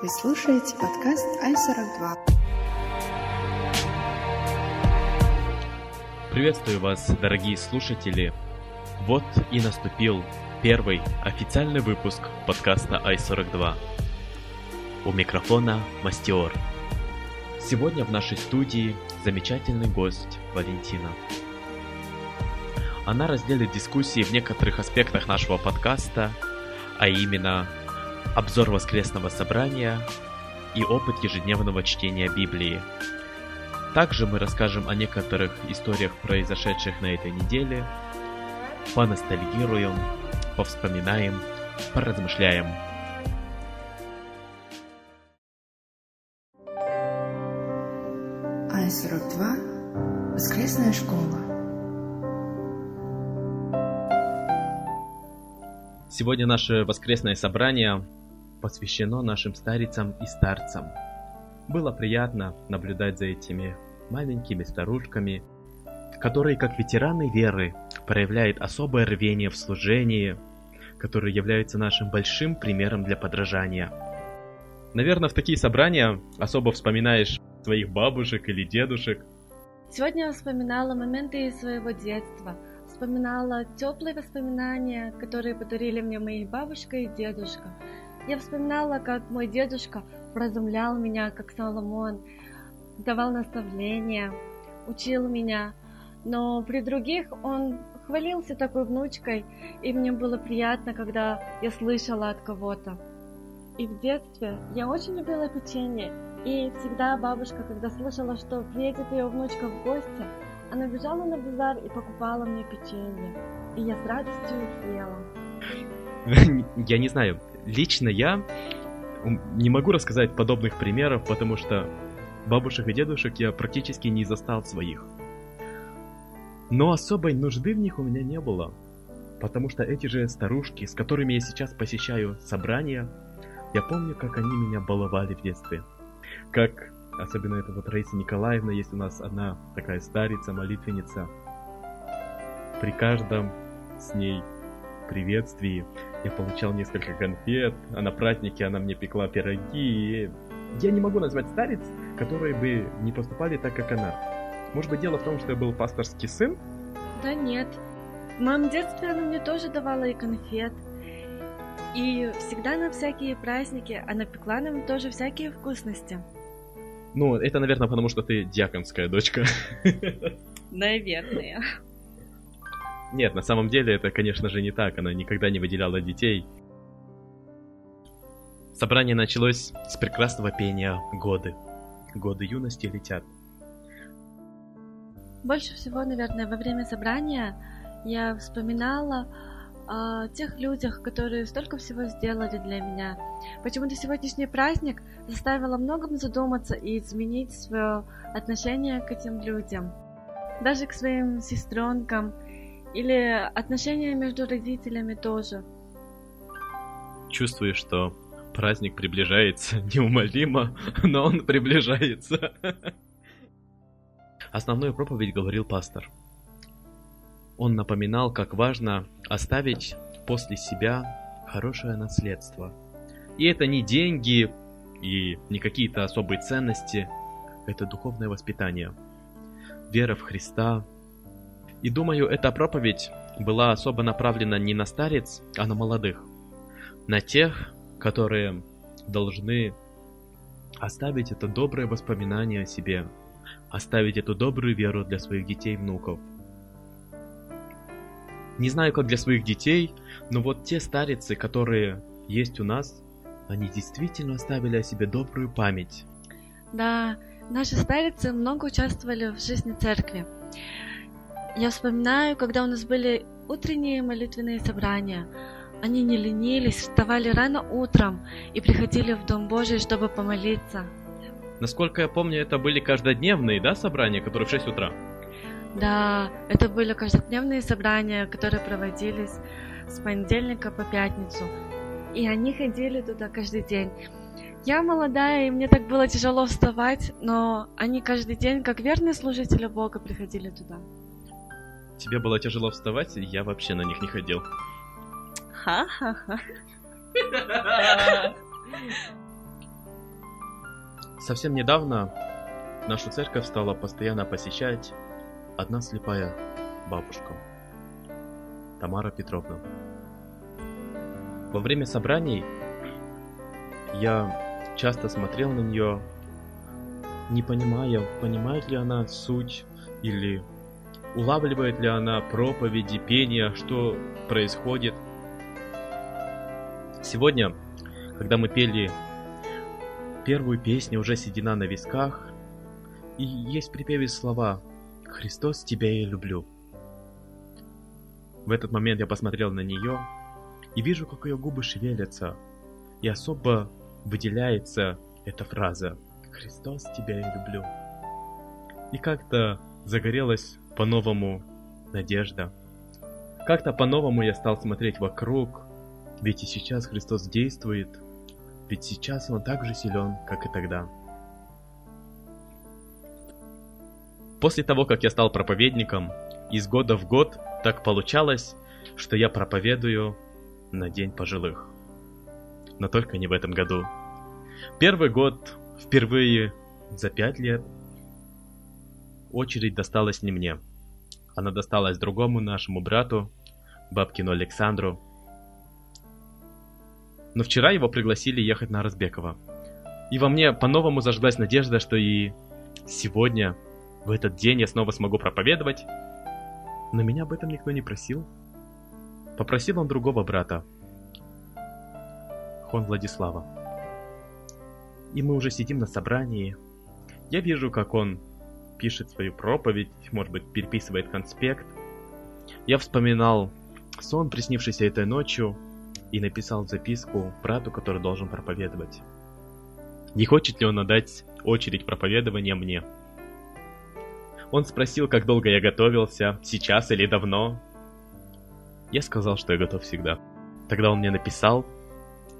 Вы слушаете подкаст Ай-42. Приветствую вас, дорогие слушатели. Вот и наступил первый официальный выпуск подкаста Ай-42. У микрофона Мастиор. Сегодня в нашей студии замечательный гость Валентина. Она разделит дискуссии в некоторых аспектах нашего подкаста, а именно обзор воскресного собрания и опыт ежедневного чтения Библии. Также мы расскажем о некоторых историях, произошедших на этой неделе, поностальгируем, повспоминаем, поразмышляем. Ай-42. Воскресная школа. Сегодня наше воскресное собрание посвящено нашим старицам и старцам. Было приятно наблюдать за этими маленькими старушками, которые, как ветераны веры, проявляют особое рвение в служении, которые являются нашим большим примером для подражания. Наверное, в такие собрания особо вспоминаешь своих бабушек или дедушек. Сегодня я вспоминала моменты из своего детства, вспоминала теплые воспоминания, которые подарили мне мои бабушка и дедушка. Я вспоминала, как мой дедушка вразумлял меня, как Соломон, давал наставления, учил меня. Но при других он хвалился такой внучкой, и мне было приятно, когда я слышала от кого-то. И в детстве я очень любила печенье, и всегда бабушка, когда слышала, что приедет ее внучка в гости, она бежала на базар и покупала мне печенье. И я с радостью их ела. Я не знаю, лично я не могу рассказать подобных примеров, потому что бабушек и дедушек я практически не застал своих. Но особой нужды в них у меня не было, потому что эти же старушки, с которыми я сейчас посещаю собрания, я помню, как они меня баловали в детстве. Как, особенно это вот Раиса Николаевна, есть у нас одна такая старица, молитвенница. При каждом с ней приветствии я получал несколько конфет, а на празднике она мне пекла пироги. Я не могу назвать старец, которые бы не поступали так, как она. Может быть, дело в том, что я был пасторский сын? Да нет. В моем детстве она мне тоже давала и конфет. И всегда на всякие праздники она пекла нам тоже всякие вкусности. Ну, это, наверное, потому что ты дьяконская дочка. Наверное. Нет, на самом деле это, конечно же, не так. Она никогда не выделяла детей. Собрание началось с прекрасного пения «Годы». Годы юности летят. Больше всего, наверное, во время собрания я вспоминала о тех людях, которые столько всего сделали для меня. Почему-то сегодняшний праздник заставил о многом задуматься и изменить свое отношение к этим людям. Даже к своим сестренкам или отношения между родителями тоже. Чувствую, что праздник приближается неумолимо, но он приближается. Основную проповедь говорил пастор. Он напоминал, как важно оставить после себя хорошее наследство. И это не деньги и не какие-то особые ценности, это духовное воспитание. Вера в Христа. И думаю, эта проповедь была особо направлена не на старец, а на молодых. На тех, которые должны оставить это доброе воспоминание о себе, оставить эту добрую веру для своих детей и внуков. Не знаю, как для своих детей, но вот те старицы, которые есть у нас, они действительно оставили о себе добрую память. Да, наши старицы много участвовали в жизни церкви. Я вспоминаю, когда у нас были утренние молитвенные собрания. Они не ленились, вставали рано утром и приходили в Дом Божий, чтобы помолиться. Насколько я помню, это были каждодневные, да, собрания, которые в 6 утра? Да, это были каждодневные собрания, которые проводились с понедельника по пятницу. И они ходили туда каждый день. Я молодая, и мне так было тяжело вставать, но они каждый день, как верные служители Бога, приходили туда. Тебе было тяжело вставать, и я вообще на них не ходил. Ха-ха-ха. Совсем недавно нашу церковь стала постоянно посещать одна слепая бабушка, Тамара Петровна. Во время собраний я часто смотрел на нее, не понимая, понимает ли она суть или улавливает ли она проповеди, пения, что происходит. Сегодня, когда мы пели первую песню «Уже седина на висках», и есть припеве слова «Христос, тебя я люблю». В этот момент я посмотрел на нее и вижу, как ее губы шевелятся, и особо выделяется эта фраза «Христос, тебя я люблю». И как-то загорелась по-новому надежда. Как-то по-новому я стал смотреть вокруг, ведь и сейчас Христос действует, ведь сейчас Он так же силен, как и тогда. После того, как я стал проповедником, из года в год так получалось, что я проповедую на День пожилых. Но только не в этом году. Первый год, впервые за пять лет, очередь досталась не мне. Она досталась другому нашему брату, бабкину Александру. Но вчера его пригласили ехать на Разбекова. И во мне по-новому зажглась надежда, что и сегодня в этот день я снова смогу проповедовать. Но меня об этом никто не просил. Попросил он другого брата, Хон Владислава. И мы уже сидим на собрании. Я вижу, как он пишет свою проповедь, может быть, переписывает конспект. Я вспоминал сон, приснившийся этой ночью, и написал записку брату, который должен проповедовать. Не хочет ли он отдать очередь проповедования мне? Он спросил, как долго я готовился, сейчас или давно. Я сказал, что я готов всегда. Тогда он мне написал,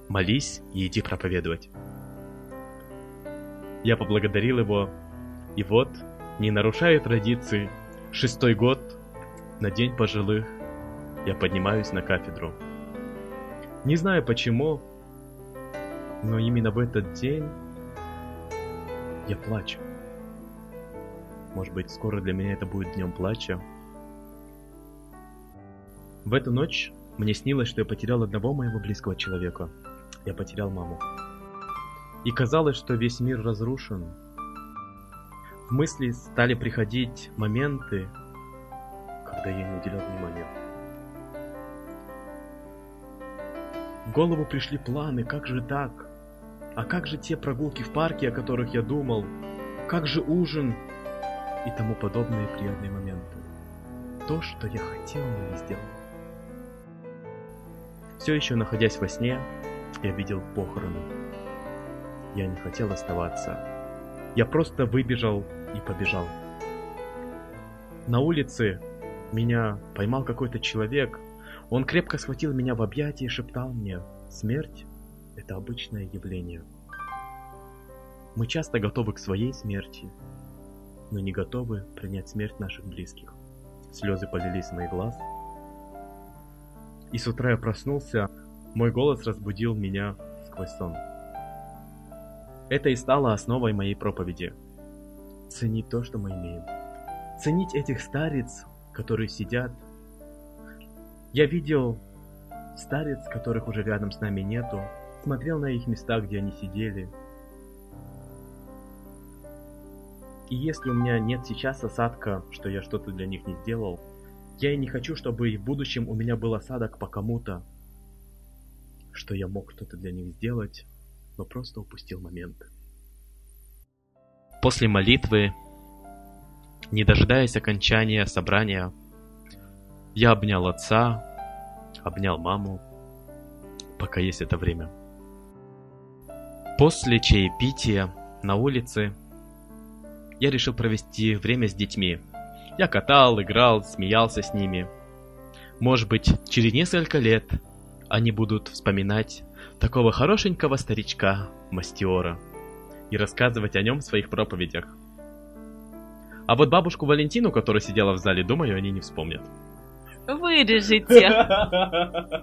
молись и иди проповедовать. Я поблагодарил его, и вот, не нарушая традиции, шестой год, на День пожилых, я поднимаюсь на кафедру. Не знаю почему, но именно в этот день я плачу. Может быть, скоро для меня это будет днем плача. В эту ночь мне снилось, что я потерял одного моего близкого человека. Я потерял маму. И казалось, что весь мир разрушен. В мысли стали приходить моменты, когда я не уделял внимания. В голову пришли планы, как же так? А как же те прогулки в парке, о которых я думал? Как же ужин и тому подобные приятные моменты. То, что я хотел, но не сделал. Все еще находясь во сне, я видел похороны. Я не хотел оставаться. Я просто выбежал и побежал. На улице меня поймал какой-то человек. Он крепко схватил меня в объятия и шептал мне, смерть – это обычное явление. Мы часто готовы к своей смерти, но не готовы принять смерть наших близких. Слезы полились с моих глаз. И с утра я проснулся, мой голос разбудил меня сквозь сон. Это и стало основой моей проповеди. Ценить то, что мы имеем. Ценить этих старец, которые сидят. Я видел старец, которых уже рядом с нами нету, смотрел на их места, где они сидели, И если у меня нет сейчас осадка, что я что-то для них не сделал, я и не хочу, чтобы в будущем у меня был осадок по кому-то, что я мог что-то для них сделать, но просто упустил момент. После молитвы, не дожидаясь окончания собрания, я обнял отца, обнял маму, пока есть это время. После чаепития на улице я решил провести время с детьми. Я катал, играл, смеялся с ними. Может быть, через несколько лет они будут вспоминать такого хорошенького старичка Мастиора и рассказывать о нем в своих проповедях. А вот бабушку Валентину, которая сидела в зале, думаю, они не вспомнят. Вырежите.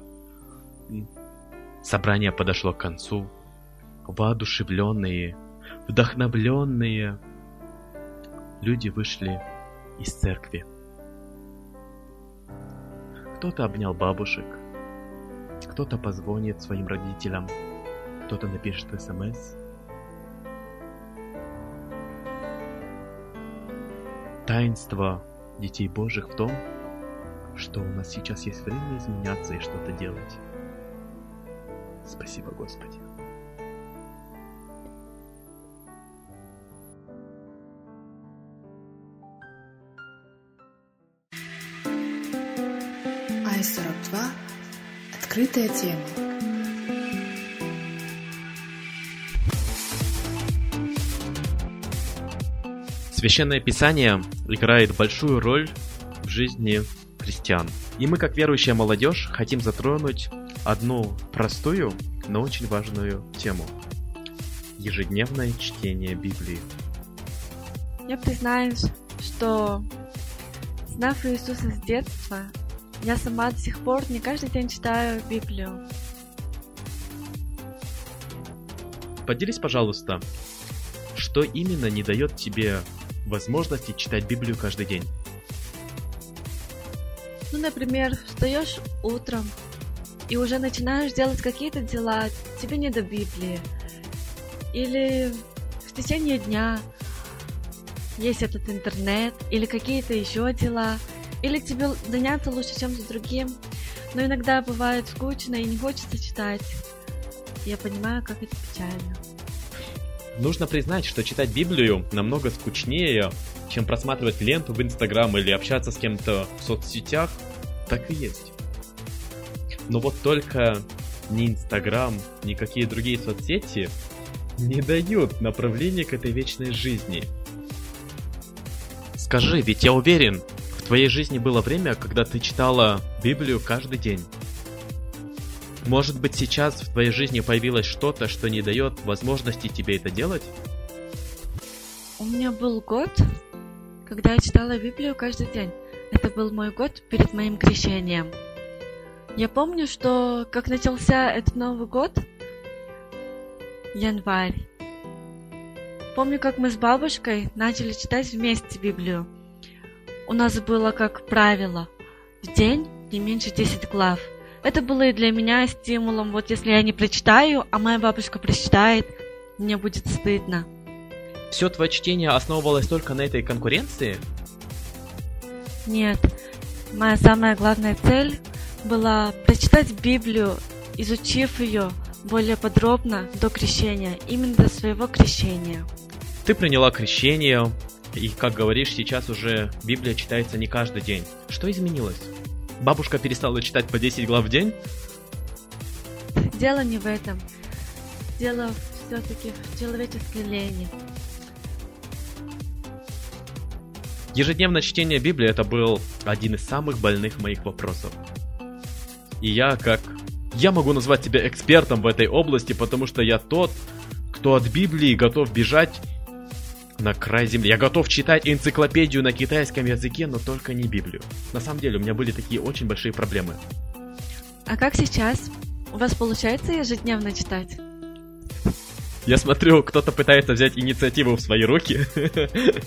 Собрание подошло к концу. Воодушевленные, вдохновленные люди вышли из церкви. Кто-то обнял бабушек, кто-то позвонит своим родителям, кто-то напишет смс. Таинство детей Божьих в том, что у нас сейчас есть время изменяться и что-то делать. Спасибо, Господи. Ай-42 Открытая тема. Священное Писание играет большую роль в жизни христиан. И мы, как верующая молодежь, хотим затронуть одну простую, но очень важную тему. Ежедневное чтение Библии. Я признаюсь, что знав Иисуса с детства, я сама до сих пор не каждый день читаю Библию. Поделись, пожалуйста, что именно не дает тебе возможности читать Библию каждый день? Ну, например, встаешь утром и уже начинаешь делать какие-то дела, тебе не до Библии. Или в течение дня есть этот интернет, или какие-то еще дела, или тебе заняться лучше чем-то другим. Но иногда бывает скучно и не хочется читать. Я понимаю, как это печально. Нужно признать, что читать Библию намного скучнее, чем просматривать ленту в Инстаграм или общаться с кем-то в соцсетях. Так и есть. Но вот только ни Инстаграм, ни какие другие соцсети не дают направления к этой вечной жизни. Скажи, ведь я уверен, в твоей жизни было время, когда ты читала Библию каждый день. Может быть сейчас в твоей жизни появилось что-то, что не дает возможности тебе это делать? У меня был год, когда я читала Библию каждый день. Это был мой год перед моим крещением. Я помню, что как начался этот Новый год, январь, помню, как мы с бабушкой начали читать вместе Библию. У нас было как правило в день не меньше 10 глав – это было и для меня стимулом. Вот если я не прочитаю, а моя бабушка прочитает, мне будет стыдно. Все твое чтение основывалось только на этой конкуренции? Нет. Моя самая главная цель была прочитать Библию, изучив ее более подробно до крещения, именно до своего крещения. Ты приняла крещение, и, как говоришь, сейчас уже Библия читается не каждый день. Что изменилось? Бабушка перестала читать по 10 глав в день? Дело не в этом. Дело все-таки в человеческой лени. Ежедневное чтение Библии это был один из самых больных моих вопросов. И я как... Я могу назвать тебя экспертом в этой области, потому что я тот, кто от Библии готов бежать на край земли. Я готов читать энциклопедию на китайском языке, но только не Библию. На самом деле у меня были такие очень большие проблемы. А как сейчас? У вас получается ежедневно читать? Я смотрю, кто-то пытается взять инициативу в свои руки.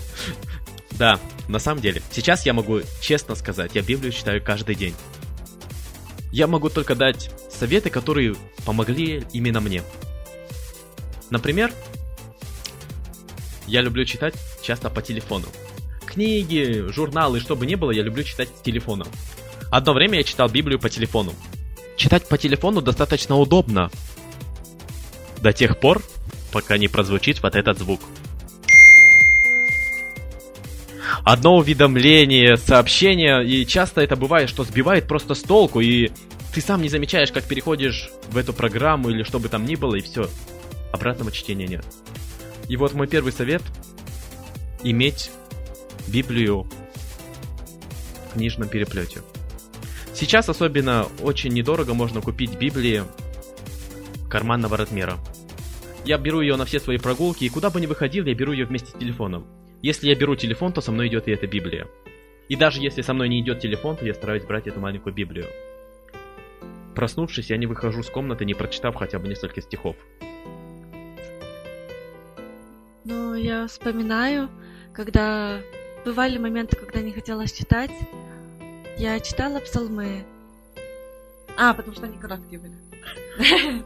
Да, на самом деле, сейчас я могу честно сказать, я Библию читаю каждый день. Я могу только дать советы, которые помогли именно мне. Например, я люблю читать часто по телефону. Книги, журналы, что бы ни было, я люблю читать с телефона. Одно время я читал Библию по телефону. Читать по телефону достаточно удобно. До тех пор, пока не прозвучит вот этот звук. Одно уведомление, сообщение, и часто это бывает, что сбивает просто с толку, и ты сам не замечаешь, как переходишь в эту программу или что бы там ни было, и все. Обратного чтения нет. И вот мой первый совет – иметь Библию в книжном переплете. Сейчас особенно очень недорого можно купить Библии карманного размера. Я беру ее на все свои прогулки, и куда бы ни выходил, я беру ее вместе с телефоном. Если я беру телефон, то со мной идет и эта Библия. И даже если со мной не идет телефон, то я стараюсь брать эту маленькую Библию. Проснувшись, я не выхожу с комнаты, не прочитав хотя бы несколько стихов. Я вспоминаю, когда бывали моменты, когда не хотелось читать, я читала псалмы. А, потому что они короткие были.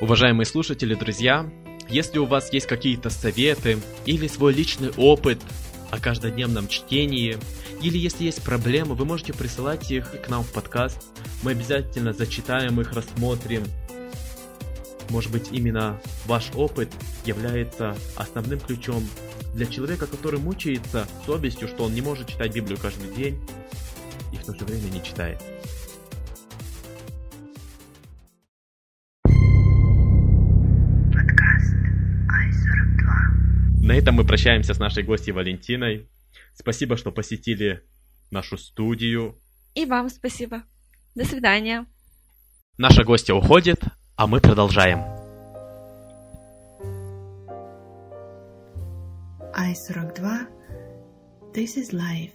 Уважаемые слушатели, друзья, если у вас есть какие-то советы или свой личный опыт о каждодневном чтении, или если есть проблемы, вы можете присылать их к нам в подкаст. Мы обязательно зачитаем их, рассмотрим. Может быть, именно ваш опыт является основным ключом для человека, который мучается совестью, что он не может читать Библию каждый день и в то же время не читает. На этом мы прощаемся с нашей гостьей Валентиной. Спасибо, что посетили нашу студию. И вам спасибо. До свидания. Наша гостья уходит, а мы продолжаем. I-42 This is life.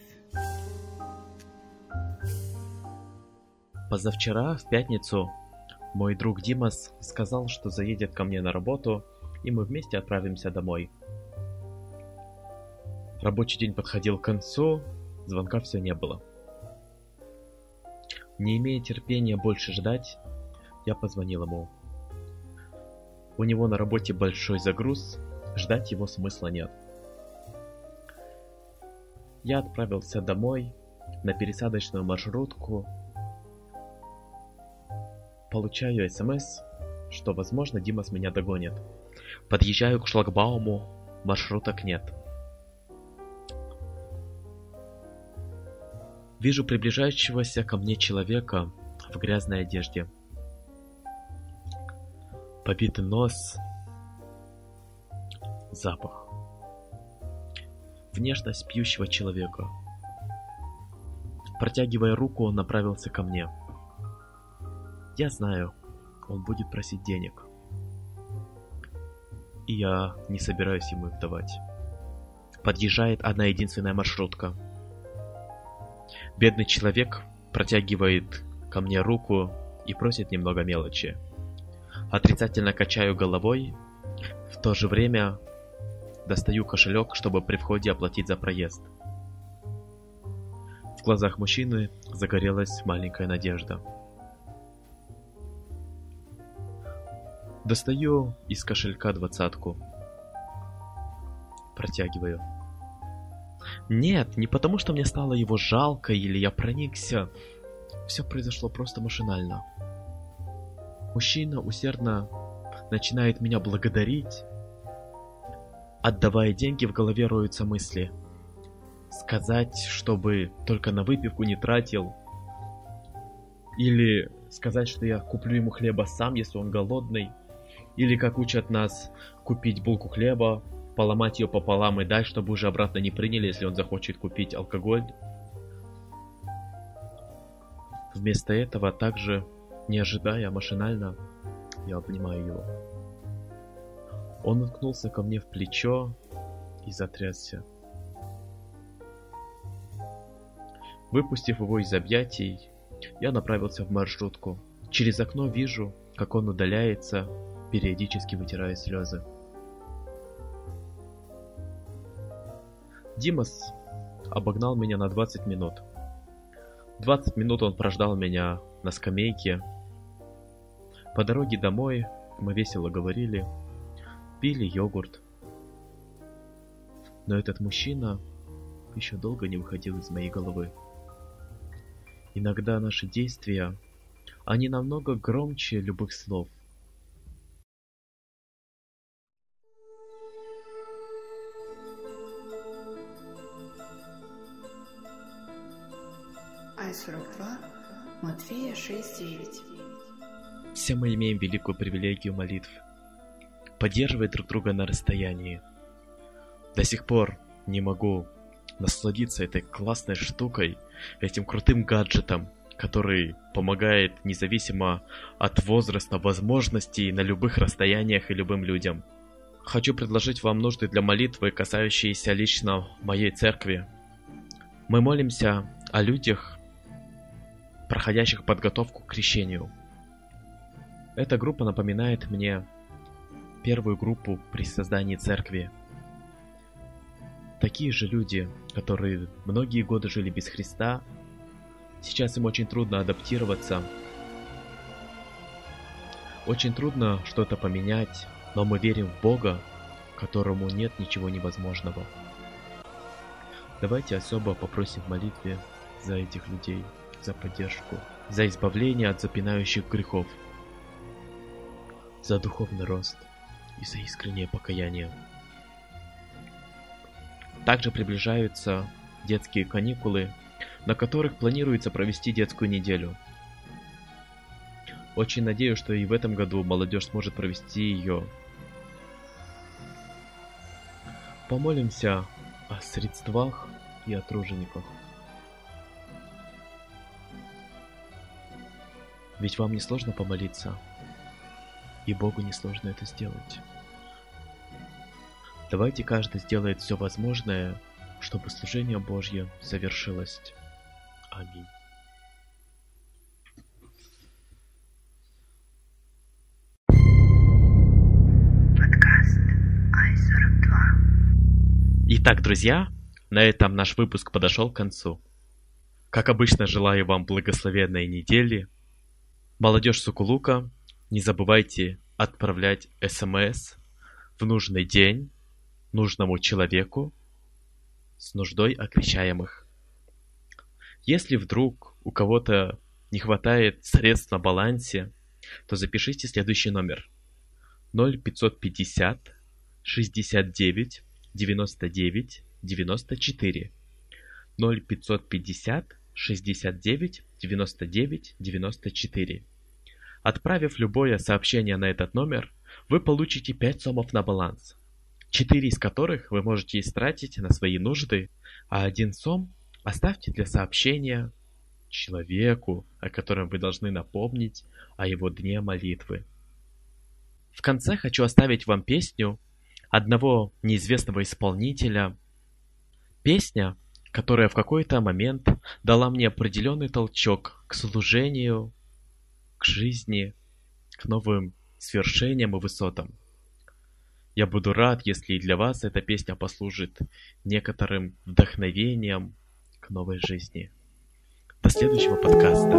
Позавчера, в пятницу, мой друг Димас сказал, что заедет ко мне на работу, и мы вместе отправимся домой. Рабочий день подходил к концу, звонка все не было. Не имея терпения больше ждать, я позвонил ему. У него на работе большой загруз, ждать его смысла нет. Я отправился домой на пересадочную маршрутку. Получаю смс, что, возможно, Димас меня догонит. Подъезжаю к шлагбауму, маршруток нет. Вижу приближающегося ко мне человека в грязной одежде. Побитый нос, запах. Внешность пьющего человека. Протягивая руку, он направился ко мне. Я знаю, он будет просить денег. И я не собираюсь ему их давать. Подъезжает одна единственная маршрутка – Бедный человек протягивает ко мне руку и просит немного мелочи. Отрицательно качаю головой, в то же время достаю кошелек, чтобы при входе оплатить за проезд. В глазах мужчины загорелась маленькая надежда. Достаю из кошелька двадцатку. Протягиваю. Нет, не потому что мне стало его жалко или я проникся. Все произошло просто машинально. Мужчина усердно начинает меня благодарить. Отдавая деньги, в голове роются мысли. Сказать, чтобы только на выпивку не тратил. Или сказать, что я куплю ему хлеба сам, если он голодный. Или, как учат нас, купить булку хлеба, поломать ее пополам и дать, чтобы уже обратно не приняли, если он захочет купить алкоголь. Вместо этого, также, не ожидая, машинально, я обнимаю его. Он уткнулся ко мне в плечо и затрясся. Выпустив его из объятий, я направился в маршрутку. Через окно вижу, как он удаляется, периодически вытирая слезы. Димас обогнал меня на 20 минут. 20 минут он прождал меня на скамейке. По дороге домой мы весело говорили, пили йогурт. Но этот мужчина еще долго не выходил из моей головы. Иногда наши действия, они намного громче любых слов – Ай-42, Матфея 6.9 Все мы имеем великую привилегию молитв. Поддерживать друг друга на расстоянии. До сих пор не могу насладиться этой классной штукой, этим крутым гаджетом, который помогает независимо от возраста, возможностей на любых расстояниях и любым людям. Хочу предложить вам нужды для молитвы, касающиеся лично моей церкви. Мы молимся о людях, проходящих подготовку к крещению. Эта группа напоминает мне первую группу при создании церкви. такие же люди, которые многие годы жили без Христа, сейчас им очень трудно адаптироваться, очень трудно что-то поменять, но мы верим в Бога, которому нет ничего невозможного. Давайте особо попросим в молитве за этих людей, за поддержку, за избавление от запинающих грехов, за духовный рост и за искреннее покаяние. Также приближаются детские каникулы, на которых планируется провести детскую неделю. Очень надеюсь, что и в этом году молодежь сможет провести ее. Помолимся о средствах и о тружениках. Ведь вам не сложно помолиться, и Богу не сложно это сделать. Давайте каждый сделает все возможное, чтобы служение Божье завершилось. Аминь. Подкаст I-42. Итак, друзья, на этом наш выпуск подошел к концу. Как обычно, желаю вам благословенной недели. Молодежь Сукулука, не забывайте отправлять смс в нужный день нужному человеку с нуждой окрещаемых. Если вдруг у кого-то не хватает средств на балансе, то запишите следующий номер 0550 69 99 94 0550 69 99 94. Отправив любое сообщение на этот номер, вы получите 5 сомов на баланс – четыре из которых вы можете истратить на свои нужды, а один сом оставьте для сообщения человеку, о котором вы должны напомнить о его дне молитвы. В конце хочу оставить вам песню одного неизвестного исполнителя. Песня, которая в какой-то момент дала мне определенный толчок к служению, к жизни, к новым свершениям и высотам. Я буду рад, если и для вас эта песня послужит некоторым вдохновением к новой жизни. До следующего подкаста.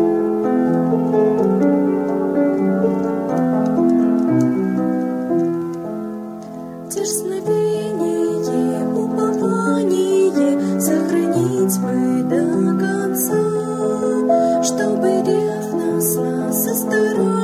Сохранить бы до конца, чтобы ревностно со